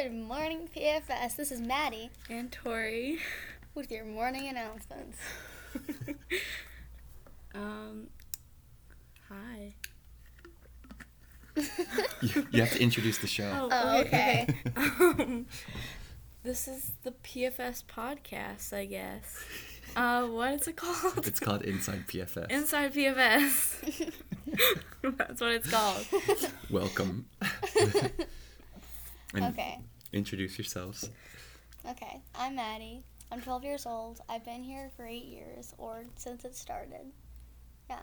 Good morning, PFS. This is Maddy And Tori. with your morning announcements. um, hi. You, you have to introduce the show. Oh, okay. um, this is the PFS podcast, I guess. Uh, what is it called? It's called Inside PFS. Inside PFS. That's what it's called. Welcome. And Okay. introduce yourselves. Okay. I'm Maddy. I'm 12 years old. I've been here for eight years, or since it started. Yeah.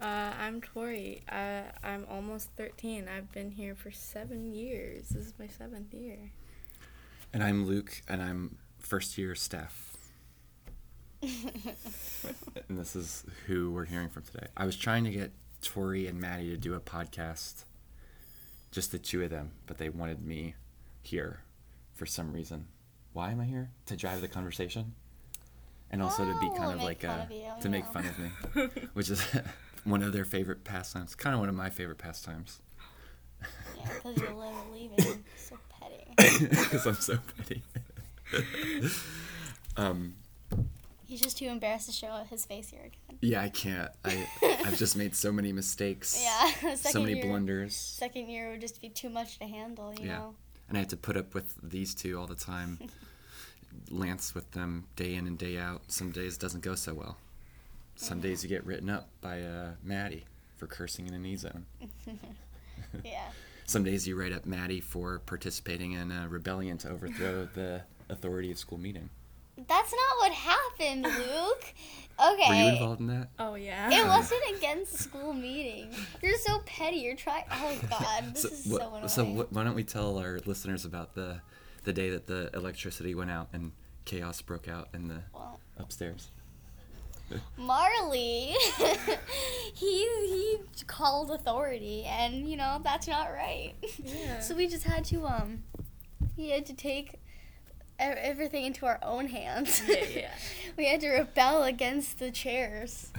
Uh, I'm Tori. Uh, I'm almost 13. I've been here for seven years. This is my seventh year. And I'm Luke, and I'm first year staff. And this is who we're hearing from today. I was trying to get Tori and Maddy to do a podcast, just the two of them, but they wanted me here for some reason. Why am I here? To drive the conversation? And also to be Oh, kind of like a, you, to make fun of me, which is one of their favorite pastimes. Kind of one of my favorite pastimes Yeah, because you're leaving. So petty. because I'm so petty. um, He's just too embarrassed to show his face here again. yeah, I can't. I I've just made so many mistakes. Yeah. Second so many year, blunders. Second year would just be too much to handle, you Yeah. know? and I have to put up with these two all the time. Lance with them day in and day out. Some days doesn't go so well. Some days you get written up by uh, Maddy for cursing in an E zone. Yeah. Some days you write up Maddy for participating in a rebellion to overthrow the authority of school meeting. That's not what happened, Luke. Okay. Were you involved in that? Oh, yeah. It wasn't against school meeting. You're so petty. You're trying. Oh God, this So, is what- so annoying. so what, why don't we tell our listeners about the the day that the electricity went out and chaos broke out in the Well, upstairs? Marley, he he called authority, and you know that's not right. Yeah. So we just had to um, he had to take everything into our own hands. Yeah, yeah. we had to rebel against the chairs,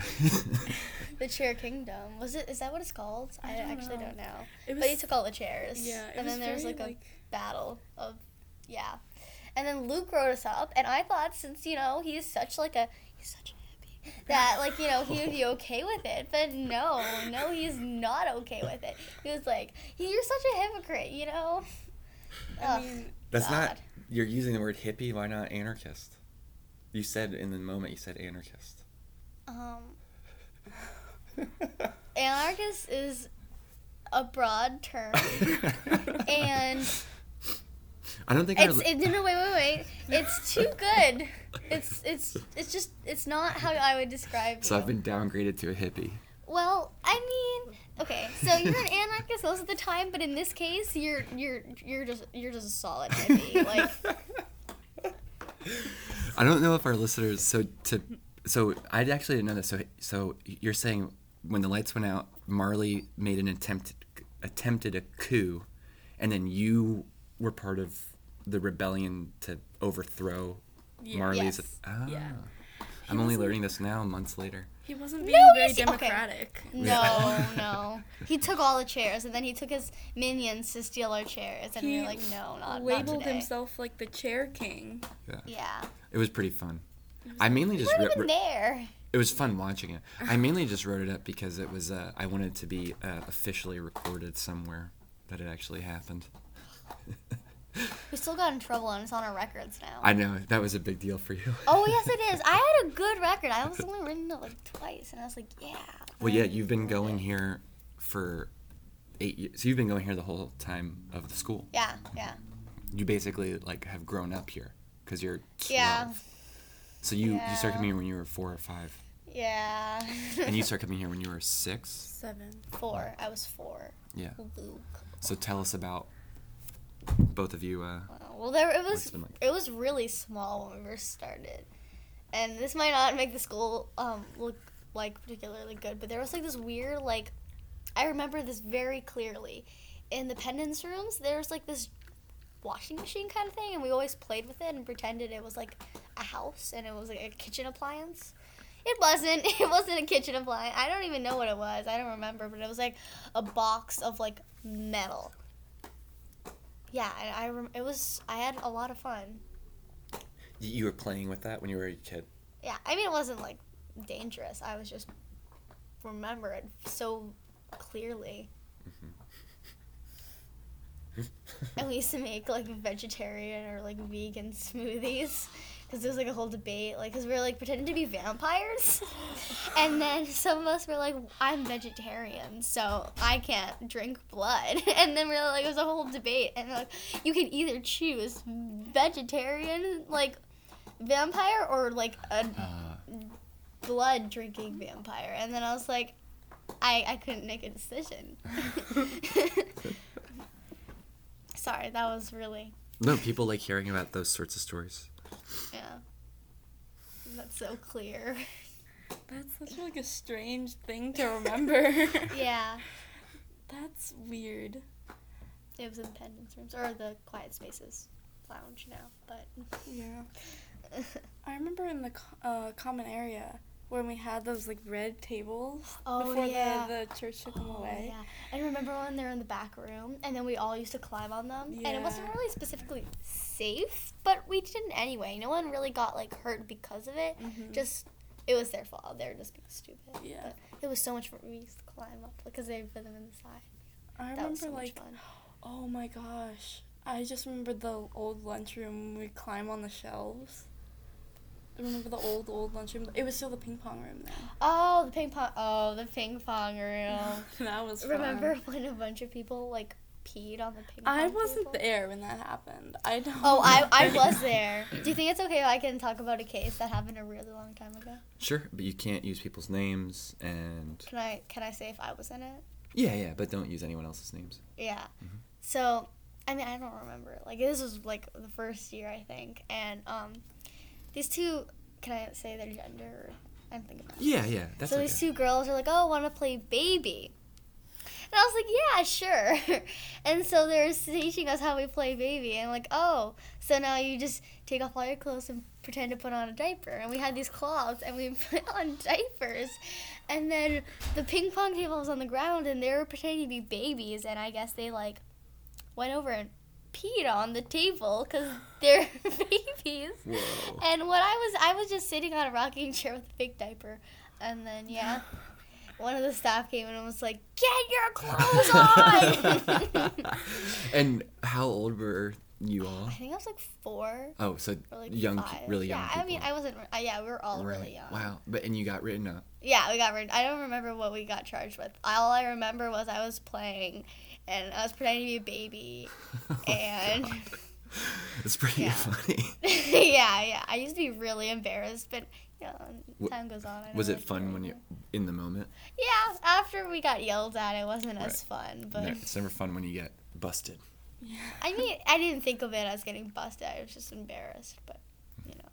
the chair kingdom. Was it? Is that what it's called? I, I don't actually know. don't know. It But he took all the chairs. Yeah, and then there was very, like a battle of yeah. And then Luke wrote us up and I thought since, you know, he's such like a he's such a hippie that like, you know, he would be okay with it. But no, no, he's not okay with it. He was like, You're such a hypocrite, you know? I Ugh, mean, That's God. not. You're using the word hippie. Why not anarchist? You said in the moment you said anarchist. um anarchist is a broad term and I don't think It's our, it, no, no, wait, wait, wait. It's too good. It's it's it's just it's not how I would describe So you. I've been downgraded to a hippie. Well, I mean, okay, so you're an anarchist most of the time, but in this case, you're you're you're just you're just a solid hippie. Like, I don't know if our listeners. So to so I actually didn't know this. So so you're saying when the lights went out, Marley made an attempt attempted a coup, and then you were part of the rebellion to overthrow Yeah. Marley's. Yes. Ah. Yeah. I'm only learning this now, months later. He wasn't No, being very yes, okay. democratic. no, no. He took all the chairs, and then he took his minions to steal our chairs, and we He were like, no, not not labeled today. himself like the chair king. Yeah, Yeah. It was pretty fun. I mainly we just weren't wrote, even there. it was fun watching it. I mainly just wrote it up because it was uh, I wanted it to be uh, officially recorded somewhere that it actually happened. We still got in trouble, and it's on our records now. I know that was a big deal for you. Oh yes, it is. I had a good record. I was only written it like twice, and I was like, yeah. Well, yeah, you've been going here for eight years. So you've been going here the whole time of the school. Yeah, yeah, You basically like have grown up here because you're 12. yeah, So you you started coming here when you were four or five, yeah. and you started coming here when you were six. Seven. four. I was four. Yeah. Luke. So tell us about both of you. Uh, Well, there it was. mic? It was really small when we first started, and this might not make the school um look like particularly good, but there was like this weird like, I remember this very clearly, in the pendants rooms. There was like this washing machine kind of thing, and we always played with it and pretended it was like a house and it was like a kitchen appliance. It wasn't. It wasn't a kitchen appliance. I don't even know what it was. I don't remember, but it was like a box of like metal. Yeah, and I rem- it was I had a lot of fun. You were playing with that when you were a kid. Yeah, I mean it wasn't like dangerous. I was just remember it so clearly. Mm-hmm. And we used to make like vegetarian or like vegan smoothies because there was like a whole debate, like because we were like pretending to be vampires, and then some of us were like, "I'm vegetarian, so I can't drink blood," and then we were like, it was a whole debate, and like you can either choose vegetarian like vampire or like a Uh, blood drinking vampire, and then I was like, I I couldn't make a decision. Sorry, that was really no, people like hearing about those sorts of stories. That's so clear. That's such like a strange thing to remember. yeah, That's weird. it was in Pendants Rooms or the Quiet Spaces lounge now, but Yeah. I remember in the uh, common area when we had those like red tables Oh, before yeah. the, the church took them Oh, away. yeah. I remember when they were in the back room, and then we all used to climb on them, and it wasn't really specifically safe, but we didn't anyway. No one really got like hurt because of it. Mhm. Just it was their fault. They were just being stupid. Yeah. But it was so much fun. We used to climb up because they put them in the side. I That remember so like, much fun. oh my gosh. I just remember the old lunchroom we climb on the shelves. I remember the old, old lunchroom. It was still the ping pong room then. Oh, the ping pong. Oh, the ping pong room. that was fun. Remember when a bunch of people like peed on the ping pong I wasn't table? there when that happened. I don't. Oh, I, I was there. Do you think it's okay if I can talk about a case that happened a really long time ago? Sure, but you can't use people's names and Can I can I say if I was in it? yeah, yeah, but don't use anyone else's names. Yeah. Mhm. So, I mean, I don't remember. Like this was like the first year I think, and um, these two. Can I say their gender? I'm thinking about. it. Yeah, yeah, that's so okay. these two girls are like, "Oh, I want to play baby," and I was like, "Yeah, sure." and so they're teaching us how we play baby, and like, "Oh, so now you just take off all your clothes and pretend to put on a diaper." And we had these cloths, and we put on diapers, and then the ping pong table was on the ground, and they were pretending to be babies, and I guess they like went over and peed on the table because they're babies. Whoa. And what I was, I was just sitting on a rocking chair with a big diaper, and then yeah, one of the staff came and was like, "Get your clothes on." and how old were you all? I think I was like four Oh, so like young, five. really young Yeah, people. I mean, I wasn't. Uh, yeah, we were all right. really young. Wow, but and you got written up. Yeah, we got rid. I don't remember what we got charged with. All I remember was I was playing, and I was pretending to be a baby, oh, and it's pretty Yeah. funny. yeah, yeah. I used to be really embarrassed, but you know, time goes on. I Was it like fun when you in the moment? Yeah, after we got yelled at, it wasn't Right. as fun. But No, it's never fun when you get busted. I mean, I didn't think of it as getting busted. I was just embarrassed. But you know,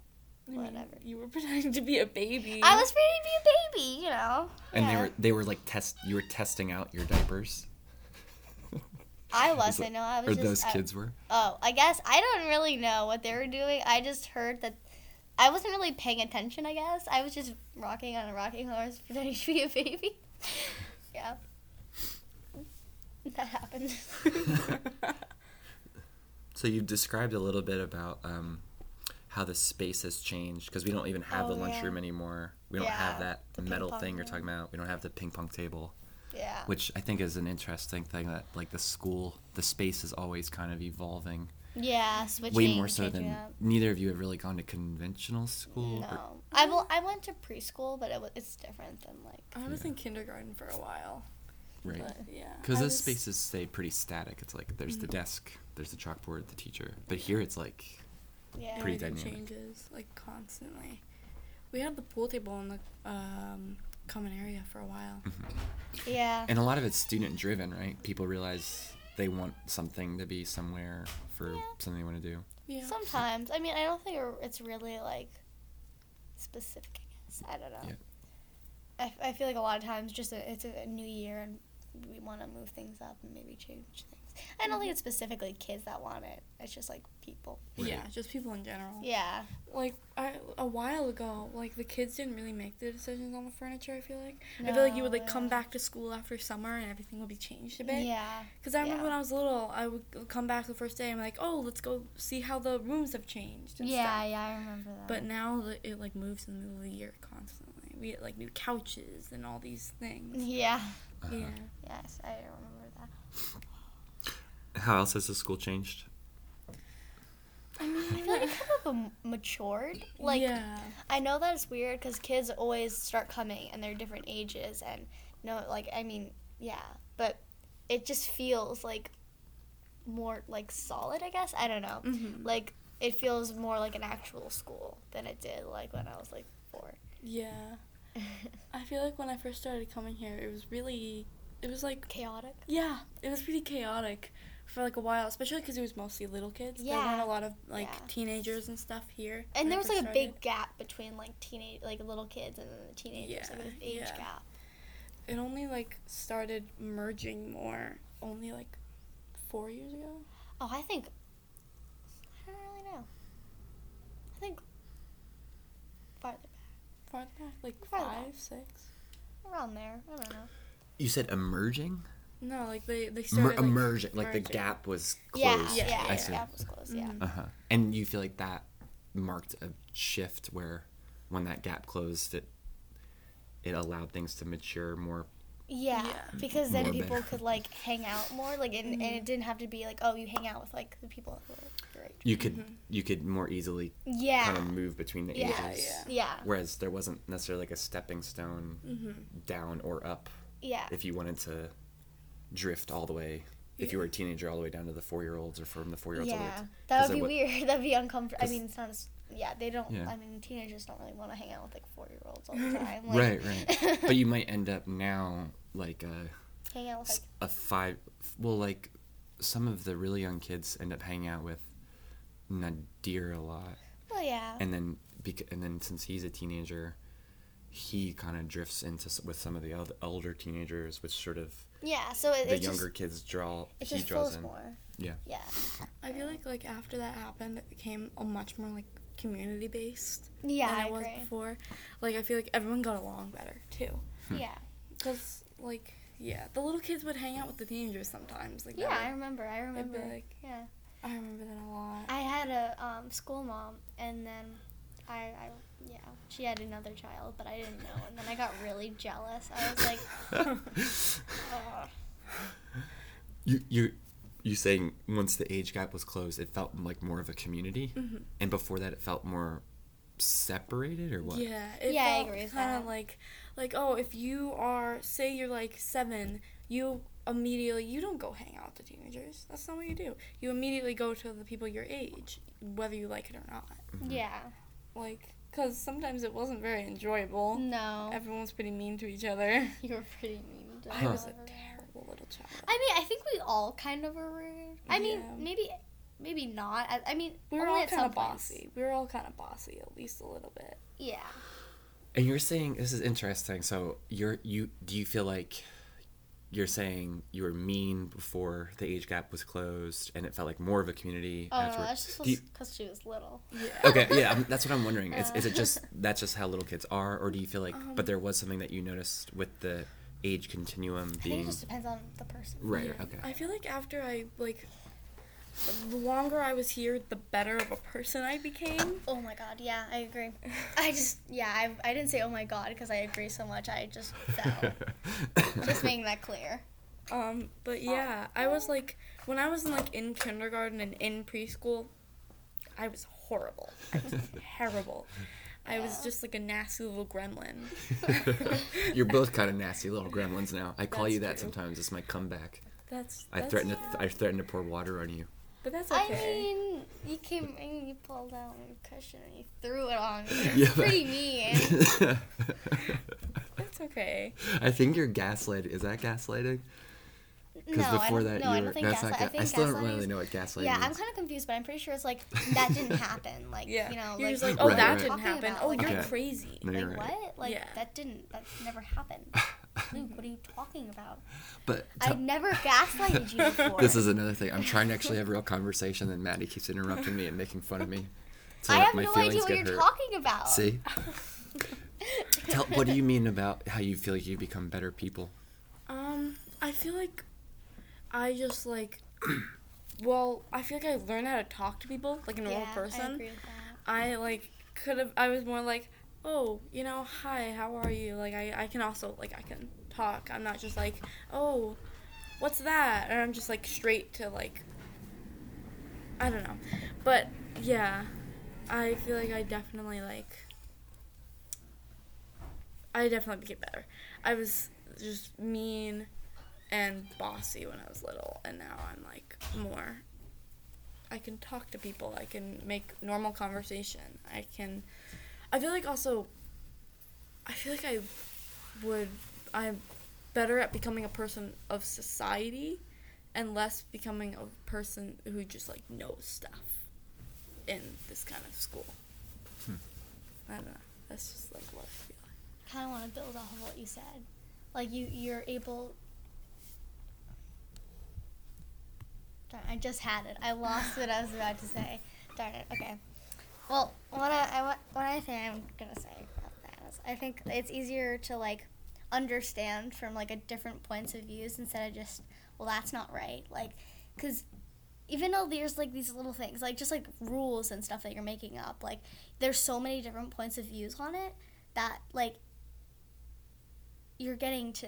I mean, Whatever. You were pretending to be a baby. I was pretending to be a baby. You know. And they were they were like test. You were testing out your diapers. I wasn't. No, I was or just. those I- kids were. oh, I guess I don't really know what they were doing. I just heard that. I wasn't really paying attention. I guess I was just rocking on a rocking horse, pretending to be a baby. yeah. That happened. So you described a little bit about um, how the space has changed because we don't even have the Oh, yeah. lunchroom anymore. We don't Yeah, have that metal thing you're talking about. We don't have the ping pong table, yeah. which I think is an interesting thing that like the school, the space is always kind of evolving. Yeah, switching. Way more so than up. neither of you have really gone to conventional school. or- No, I will. I went to preschool, but it was, it's different than like. I was Yeah. in kindergarten for a while. right. But yeah. Because those was- spaces stay pretty static. It's like there's the Mm-hmm. desk, there's the chalkboard, the teacher. But here it's like Yeah. Pretty everything dynamic. changes like constantly. We had the pool table in the um, common area for a while. Mm-hmm. Yeah. And a lot of it's student driven, right? People realize they want something to be somewhere for Yeah. something they want to do. Yeah. Sometimes. I mean, I don't think it's really like specific. I guess I don't know. Yeah. I, I feel like a lot of times just a, it's a new year and we want to move things up and maybe change things. I don't think it's specifically kids that want it. It's just like people. Yeah, just people in general. Yeah. Like I, a while ago, like the kids didn't really make the decisions on the furniture. I feel like I feel like you would like come back to school after summer and everything would be changed a bit. Yeah. Because I remember Yeah. when I was little, I would come back the first day. I'm like, oh, let's go see how the rooms have changed. And Yeah, Stuff. yeah, I remember that. But now it like moves in the middle of the year constantly. We get like new couches and all these things. yeah. Uh-huh. Yeah. Yes, I remember that. How else has the school changed? I mean, I feel like it kind of matured. Like yeah. I know that it's weird because kids always start coming and they're different ages and no, like I mean, yeah, but it just feels like more like solid. I guess I don't know. hmm Like it feels more like an actual school than it did like when I was like four. Yeah. I feel like when I first started coming here, it was really, it was like, Chaotic. yeah, it was pretty chaotic for like a while, especially because it was mostly little kids. Yeah, There weren't a lot of like Yeah. teenagers and stuff here. And there was like a big gap between like teenage, like little kids and then the teenagers, Yeah, like this age yeah. gap. It only like started merging more only like four years ago. Oh, I think I don't really know. I think Farther back, like Farther five, back. six. around there. I don't know. You said emerging? No, like they they Mer- started like, emerging, like the merging. gap was Yeah, closed. yeah, Yeah, yeah. I see. Gap was closed. Yeah. Mhm. Uh huh. And you feel like that marked a shift where, when that gap closed, it it allowed things to mature more. Yeah, Yeah. because then More people better. could like hang out more, like, and, and Mhm. it didn't have to be like, oh, you hang out with like the people who are your. You could Mhm. you could more easily Yeah, kind of move between the Yeah. ages. Yeah. yeah, Whereas there wasn't necessarily like a stepping stone Mhm. down or up yeah, if you wanted to drift all the way. If you were a teenager, all the way down to the four year olds, or from the four year olds all the way yeah. to That 'cause would be it weird. That'd be uncomfortable. I mean, it sounds. Yeah, they don't. Yeah. I mean, teenagers don't really want to hang out with like four year olds all the time. Like, right, right. but you might end up now like a hang out with like s- a five. Well, like some of the really young kids end up hanging out with Nadir a lot, well, yeah, and then bec- and then since he's a teenager, he kind of drifts into s- with some of the other older teenagers, which sort of yeah. So it, the it younger just kids draw. it he just draws in. more. Yeah. Yeah, I feel like like after that happened, it became a much more like community based yeah, than I it was agree. before. Like I feel like everyone got along better too. Yeah, hmm. Cause like yeah, the little kids would hang out with the teenagers sometimes. Like that yeah. I remember. I it'd be remember. like yeah. I remember that a lot. I had a um, school mom, and then I, I, yeah, she had another child, but I didn't know, and then I got really jealous. I was like, Ugh. You you you saying once the age gap was closed, it felt like more of a community, Mhm. and before that, it felt more separated or what? Yeah, it Yeah, I agree with kind that. of like, like oh, if you are, say you're like seven, you immediately you don't go hang out with the teenagers. That's not what you do. You immediately go to the people your age, whether you like it or not. Mm-hmm. yeah, Like, cause sometimes it wasn't very enjoyable. no, Everyone was pretty mean to each other. you were pretty mean. To I was a terrible little child. I mean, I think we all kind of were rude. I mean, maybe, maybe not. I, I mean, We were only all kind some of points. bossy. We were all kind of bossy, at least a little bit. Yeah. And you're saying this is interesting. So you're you do you feel like you're saying you were mean before the age gap was closed, and it felt like more of a community Oh no, after? that's just Do you- because she was little. Yeah. okay, yeah, I'm, that's what I'm wondering. Is, is it Uh. just that's just how little kids are, or do you feel like? Um, but there was something that you noticed with the age continuum I think being it just depends on the person. right. Yeah. Okay. I feel like after I like the longer I was here, the better of a person I became. Oh my god, yeah, I agree. I just, yeah, I, I didn't say oh my god because I agree so much. I just fell. just making that clear. Um, but yeah, I was like when I was in like in kindergarten and in preschool, I was horrible. I was terrible. I was just like a nasty little gremlin. You're both kind of nasty little gremlins now. I call That's you that true. sometimes. It's my comeback. That's, I that's threaten to I threaten to pour water on you. But that's I mean, you came and you pulled out your cushion and you threw it on me. Yeah, It's but- pretty mean. That's okay. I think you're gaslighting. Is that gaslighting? Because no, I before don't, that, no, I you don't think That's gaslight. not. I think I still don't really is- know what gaslighting Yeah, I'm kind of confused, but I'm pretty sure it's like that didn't happen. Like, Yeah. you know, you're like, just like, oh, Right, that right. didn't happen. Oh, about, oh, like- you're Okay. crazy. No, you're right. what? Like Yeah. that didn't that never happened. Luke, what are you talking about? But I never gaslighted you before. this is another thing. I'm trying to actually have a real conversation, and Maddy keeps interrupting me and making fun of me. So I have my no feelings idea what you're hurt. talking about. See? Tell, what do you mean about how you feel like you become better people? Um, I feel like I just like, well, I feel like I learned how to talk to people like a normal yeah, person. I agree with that. I like could have. I was more like, oh, you know, hi, how are you? Like I, I can also like I can talk. I'm not just like, oh, what's that? Or I'm just like straight to like. I don't know, but yeah, I feel like I definitely like. I definitely became better. I was just mean and bossy when I was little, and now I'm like more I can talk to people. I can make normal conversation. I can. I feel like also. I feel like I would. I'm better at becoming a person of society, and less becoming a person who just like knows stuff. In this kind of school. Hmm. I don't know. That's just like what I feel like. kind of want to build off of what you said. Like you, you're able. Darn, I just had it. I lost what I was about to say. Darn it. Okay. Well, what I, what I think I'm gonna say about that is, I think it's easier to like understand from like a different points of views instead of just, well, that's not right. Like, because even though there's like these little things, like just like rules and stuff that you're making up, like there's so many different points of views on it that like you're getting to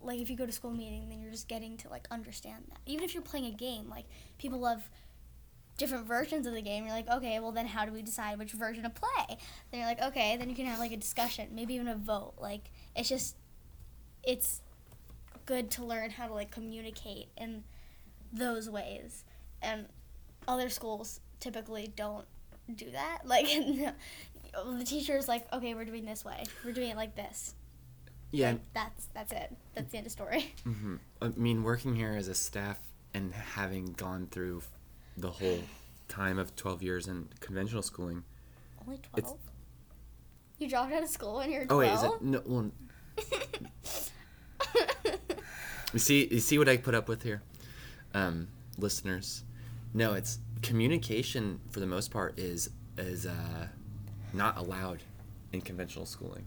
like if you go to school meeting then you're just getting to like understand that even if you're playing a game like people love different versions of the game. You're like okay well then how do we decide which version to play? Then you're like okay then you can have like a discussion maybe even a vote. Like it's just it's good to learn how to like communicate in those ways. And other schools typically don't do that. Like the teacher's like okay we're doing this way. We're doing it like this. Yeah, like, that's that's it. That's the end of story. Mm-hmm. I mean, working here as a staff and having gone through the whole time of 12 years in conventional schooling. Only It's- twelve. You dropped out of school when you were Oh wait, is it no? Well, you see, you see what I put up with here, um, listeners. No, it's communication for the most part is is uh, not allowed in conventional schooling.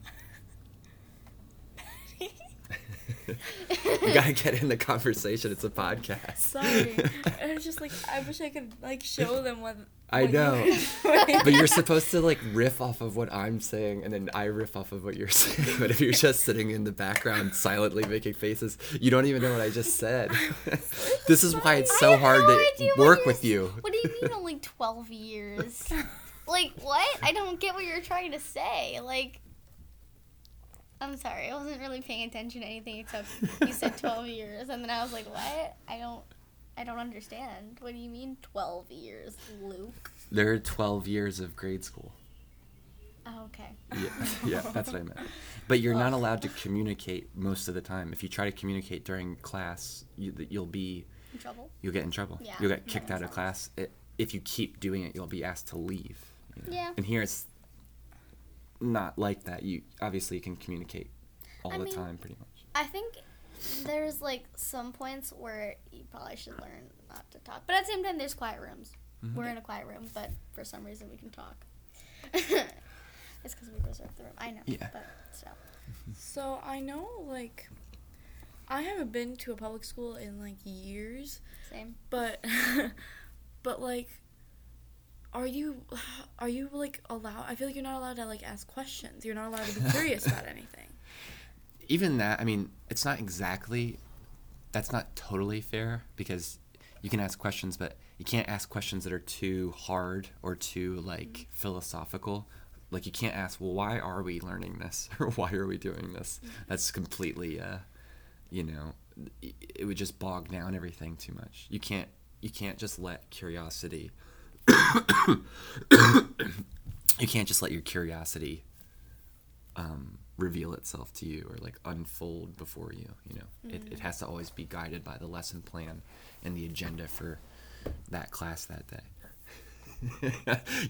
You gotta get in the conversation. It's a podcast. Sorry. I was just like, I wish I could like show them what. I what you know. were but you're supposed to like riff off of what I'm saying, and then I riff off of what you're saying. But if you're just sitting in the background silently making faces, you don't even know what I just said. this is why it's so hard no to work with you. What do you mean only twelve years? like what? I don't get what you're trying to say. Like, I'm sorry, I wasn't really paying attention to anything except you said twelve years, and then I was like, what? I don't. I don't understand. What do you mean 12 years, Luke? There are 12 years of grade school. Oh, okay. Yeah, yeah, that's what I meant. But you're not allowed to communicate most of the time. If you try to communicate during class, you, you'll be In trouble? you'll get in trouble. Yeah, you'll get kicked out of sense. class. It, if you keep doing it, you'll be asked to leave. you know? Yeah. And here it's not like that. You obviously can communicate all I the mean, time, pretty much. I think there's like some points where you probably should learn not to talk. But at the same time, there's quiet rooms. Mhm. We're in a quiet room, but for some reason we can talk. it's because we reserved the room. I know. Yeah. But so. So I know like I haven't been to a public school in like years, Same. but but like are you are you like allowed I feel like you're not allowed to like ask questions. You're not allowed to be curious about anything. Even that, I mean, it's not exactly. That's not totally fair because you can ask questions, but you can't ask questions that are too hard or too like philosophical. Like you can't ask, well, why are we learning this or why are we doing this? That's completely, uh, you know, it would just bog down everything too much. You can't, you can't just let curiosity. you can't just let your curiosity um, reveal itself to you or like unfold before you. You know, it, it has to always be guided by the lesson plan and the agenda for that class that day.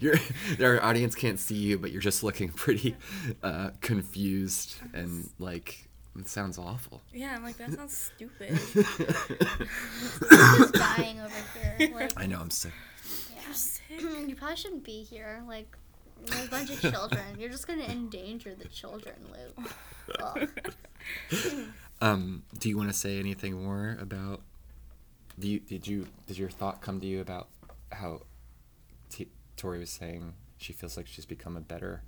your our audience can't see you, but you're just looking pretty uh, confused and like It sounds awful. Yeah, I'm like that sounds stupid. Just dying over here. Like, I know I'm sick. You're sick. you probably shouldn't be here. Like, we're a bunch of children. You're just gonna endanger the children, Luke. Ugh. Um, do you want to say anything more about? Do you, did you did your thought come to you about how T- Tori was saying she feels like she's become a better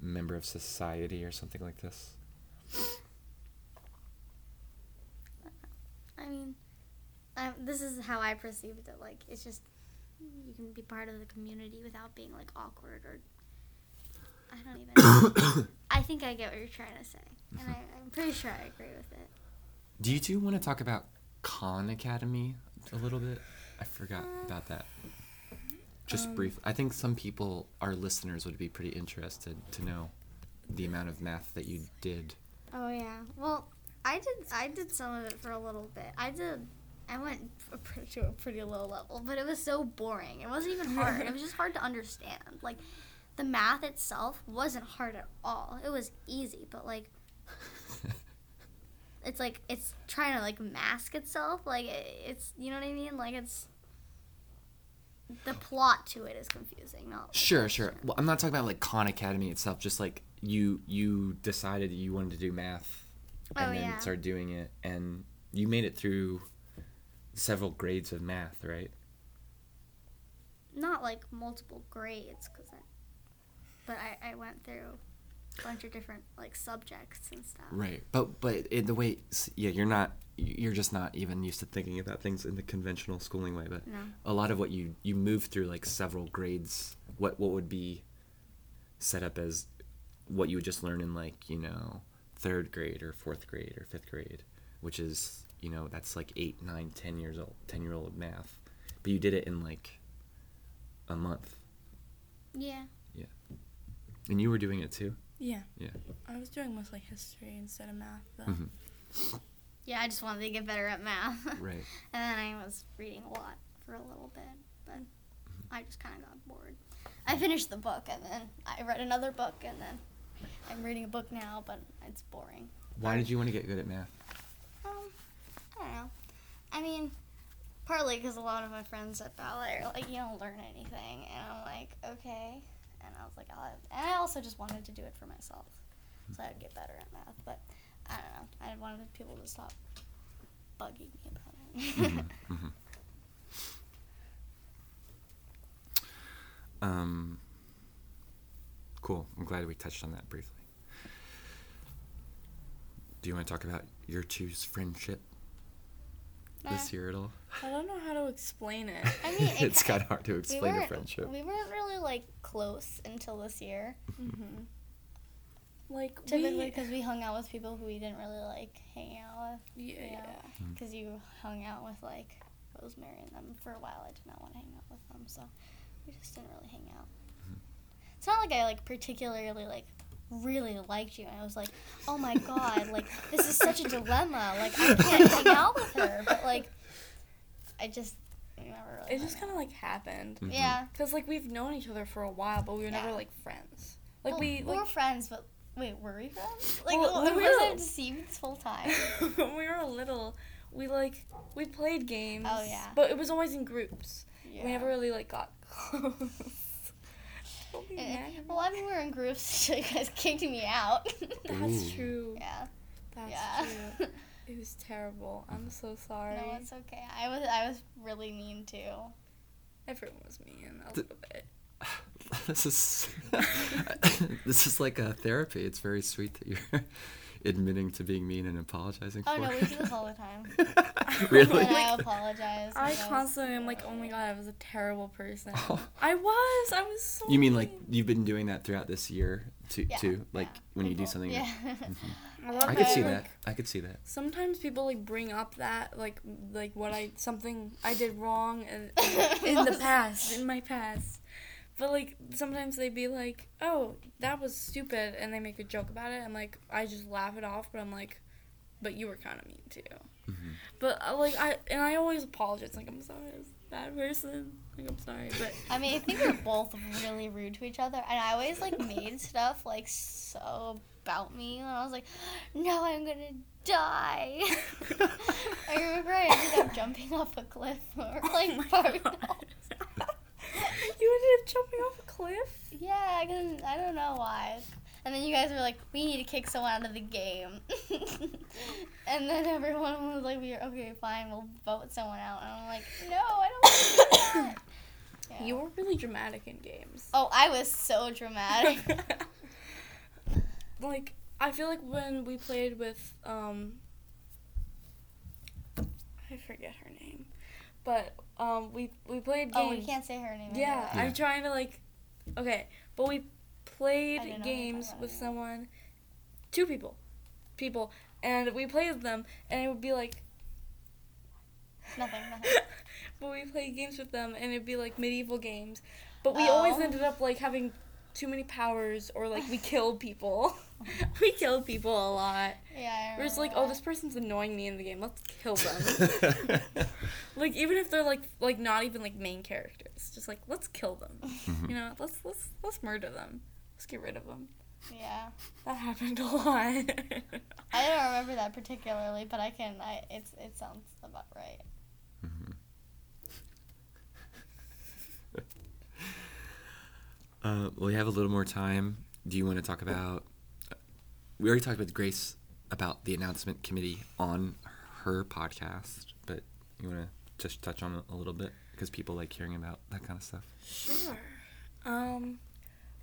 member of society or something like this? I mean, um, this is how I perceived it. Like, it's just you can be part of the community without being like awkward or. I don't even. I think I get what you're trying to say, and I, I'm pretty sure I agree with it. Do you two want to talk about Khan Academy a little bit? I forgot about that. Just Um, brief. I think some people, our listeners, would be pretty interested to know the amount of math that you did. Oh yeah. Well, I did. I did some of it for a little bit. I did. I went to a pretty low level, but it was so boring. It wasn't even hard. it was just hard to understand. Like, the math itself wasn't hard at all. It was easy, but like, it's like it's trying to like mask itself. Like it, it's you know what I mean. Like it's the oh. plot to it is confusing. Not like, Sure, sure. Well, I'm not talking about like Khan Academy itself. Just like you, you decided you wanted to do math, oh, and Oh, then yeah. started doing it, and you made it through several grades of math, right? not like multiple grades because I, but I, I went through a bunch of different like subjects and stuff. Right. But but in the way, yeah, you're not. You're just not even used to thinking about things in the conventional schooling way. But No. a lot of what you you move through like several grades. What what would be set up as what you would just learn in like you know third grade or fourth grade or fifth grade, which is you know that's like eight, nine, ten years old, ten year old math. But you did it in like a month, Yeah. Yeah and you were doing it too. Yeah. Yeah. I was doing mostly history instead of math though. Mhm. Yeah, I just wanted to get better at math. Right. and then I was reading a lot for a little bit, but I just kind of got bored. I finished the book and then I read another book and then I'm reading a book now, but it's boring. Why did you want to get good at math? Um, I don't know. I mean, partly because a lot of my friends at ballet are like, you don't learn anything, and I'm like, okay. And I was like, I'll and I also just wanted to do it for myself, so I'd get better at math. But I don't know. I wanted people to stop bugging me about it. Mhm. Um, cool. I'm glad we touched on that briefly. Do you want to talk about your two's friendship this year at all? I don't know how to explain it. I mean, it it's kind of hard to we explain a friendship. we weren't really like close until this year. hmm Like Typically, because we hung out with people who we didn't really like hanging out with. yeah, yeah. yeah. because you hung out with like Rosemary and them for a while. I did not want to hang out with them, so we just didn't really hang out. It's not like I like particularly like really liked you. And I was like, oh my god, like this is such a dilemma. Like I can't hang out with her, but like I just never really. It just kind of like happened. Mhm. yeah. Cause like we've known each other for a while, but we were never like friends. Like Well, we were friends, but wait, were we friends? Like Well, well, we we were- were deceived this whole time. when we were little, we like we played games. Oh, yeah. But it was always in groups. Yeah. We never really like got close. Don't be Eh, mad at me. Eh, eh, well, I mean, we were in groups, so you guys kicked me out. That's true. yeah. That's yeah. true. It was terrible. I'm so sorry. No, it's okay. I was I was really mean too. Everyone was mean a little bit. this is this is like a therapy. It's very sweet that you're admitting to being mean and apologizing Oh for. no, we do this all the time. really? And I apologize. I constantly am like, oh my god, I was a terrible person. Oh. I was. I was so. You mean like you've been doing that throughout this year too? Yeah, too? Like yeah. when you do mhm. something. Yeah. Mm-hmm. I love I could see like, that. I could see that. Sometimes people like bring up that like like what I something I did wrong in, in the past in my past, but like sometimes they'd be like, oh that was stupid, and they make a joke about it, and like I just laugh it off, but I'm like, but you were kind of mean too. Mhm. But uh, like I and I always apologize. Like I'm sorry, I was a bad person. Like I'm sorry, but I mean, I think we're both really rude to each other, and I always like made stuff like so about me, and I was like, "No, I'm gonna die." I remember I ended up jumping off a cliff or like Oh my falling God. off. you ended up jumping off a cliff? Yeah, cause I don't know why. And then you guys were like, "We need to kick someone out of the game," and then everyone was like, "We are okay, fine, we'll vote someone out." And I'm like, "No, I don't want to do that." Yeah. You were really dramatic in games. Oh, I was so dramatic. like I feel like when we played with um I forget her name. But um we we played games. oh, we can't say her name. Yeah, anyway. I'm trying to like okay, but we played didn't know what games with was. someone two people. People and we played with them and it would be like Nothing, nothing. but we played games with them and it'd be like medieval games. But we always Oh. ended up like having too many powers or like we killed people. we killed people a lot. Yeah, I We're just like, remember oh, this person's annoying me in the game. Let's kill them. like even if they're like like not even like main characters, just like let's kill them. Mm-hmm. You know, let's let's let's murder them. Let's get rid of them. Yeah, That happened a lot. I don't remember that particularly, but I can. I it's it sounds about right. Uh, we have a little more time. Do you want to talk about? We already talked with Grace about the announcement committee on her podcast, but you want to just touch on it a little bit because people like hearing about that kind of stuff. sure. Um.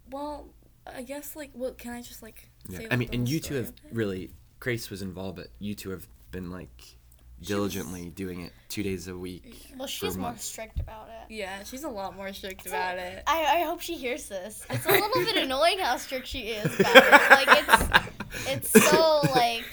Well, I guess like, what can I just like? Yeah, say, I mean, and you two have really. Grace was involved, but you two have been like was- diligently doing it two days a week. Well, she's more months. strict about it. Yeah, she's a lot more strict So, about it. I, I hope she hears this. It's a little bit annoying how strict she is about it. Like it's it's so like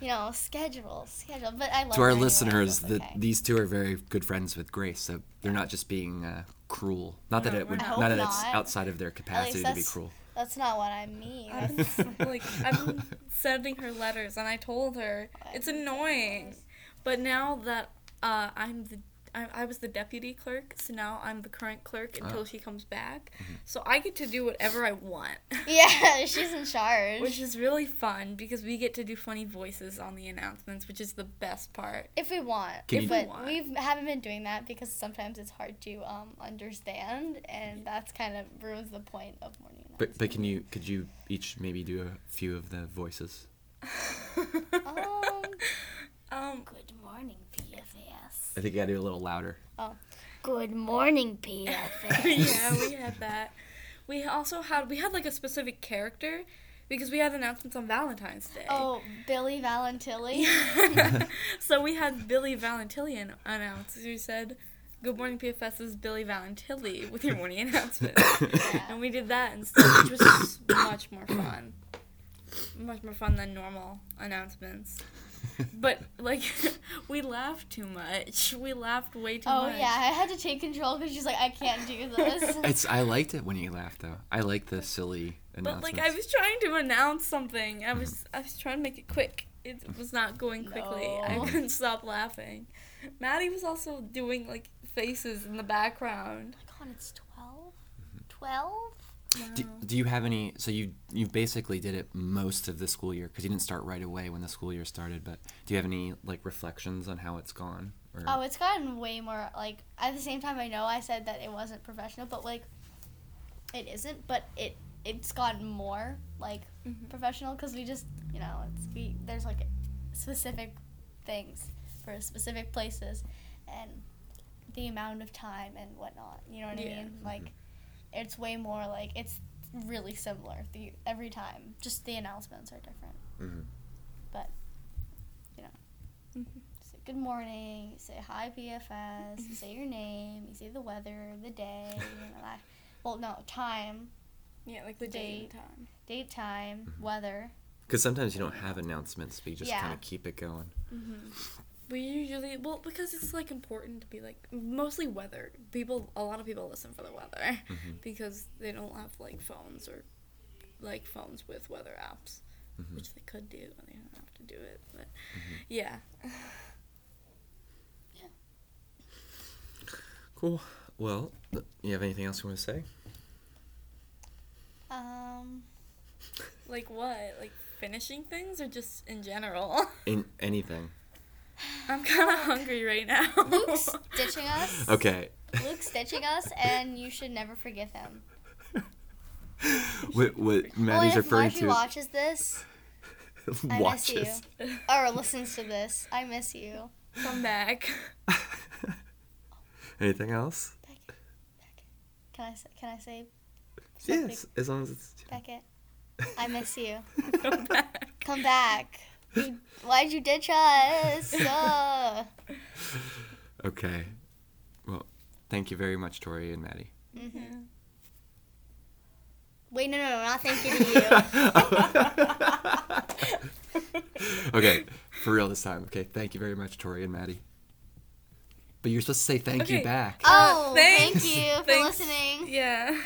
you know schedule schedule. But I love to our anyway, listeners, so that okay. these two are very good friends with Grace, so they're not just being uh, cruel. Not that No, it would, not, not. that it's outside of their capacity to be cruel. that's not what I mean. I'm, like I've been sending her letters, and I told her it's annoying. But now that uh, I'm the I, I was the deputy clerk, so now I'm the current clerk until Ah. she comes back. So I get to do whatever I want, yeah, she's in charge. which is really fun because we get to do funny voices on the announcements, which is the best part. if we want, Can you- but If we want. we haven't been doing that because sometimes it's hard to um, understand, and that's kind of ruins the point of morning. But but can you could you each maybe do a few of the voices? Um, um, good morning, PFS. I think you gotta do a little louder. Oh, good morning, PFS. yeah, we had that. We also had we had like a specific character because we had announcements on Valentine's Day. oh, Billy Valentilli. so we had Billy Valentillian announced. Who said, "Good morning, PFS is Billy Valentilli with your morning announcement," and we did that instead, which was much more fun. Much more fun than normal announcements. But like, we laughed too much. We laughed way too Oh much. Oh yeah, I had to take control because she's like, I can't do this. It's I liked it when you laughed though. I like the silly But like, I was trying to announce something. I was I was trying to make it quick. It was not going quickly. I couldn't stop laughing. Maddy was also doing like faces in the background. My God, it's twelve. Mm-hmm. 12? 12? do, do you have any? So you you basically did it most of the school year because you didn't start right away when the school year started. But do you have any like reflections on how it's gone? Or, Oh, it's gotten way more, like, at the same time, I know I said that it wasn't professional, but, like, it isn't, but it, it's gotten more, like, Mhm. professional because we just, you know, it's, we, there's, like, specific things for specific places and the amount of time and whatnot, you know what Yeah. I mean? Like, it's way more, like, it's really similar the every time, just the announcements are different. Mhm. Mhm. say good morning, you say hi PFS, you say your name, you say the weather, the day, you know that. Well, no, time, Yeah, like the date, Date. and time. date, time, Mhm. weather. Because sometimes you don't have announcements, but you just Yeah. kind of keep it going. hmm We usually well because it's like important to be like mostly weather. People, a lot of people listen for the weather Mhm. because they don't have like phones or like phones with weather apps, Mhm. which they could do. and They don't have to do it, but Mhm. yeah. Cool. Well, you have anything else you want to say? Um, Like what? Like finishing things or just in general? In anything. I'm kind of hungry right now. Luke's ditching us. Okay. Luke's ditching us, and you should never forgive him. What what Well, Maddy's if referring Marcy to watches this I miss you, or listens to this, I miss you. Come back. Anything else? Beckett. Can I say, can I say something? Yes, as long as it's Beckett, I miss you. Come back. Come back. You, why'd you ditch us? Uh. okay. Well, thank you very much, Tori and Maddy. Mm-hmm. Wait, no, no, no, not thank you to you. okay, for real this time. Okay, thank you very much, Tori and Maddy. But you're supposed to say thank you back. Oh, thanks. thank you for Thanks. listening. Yeah.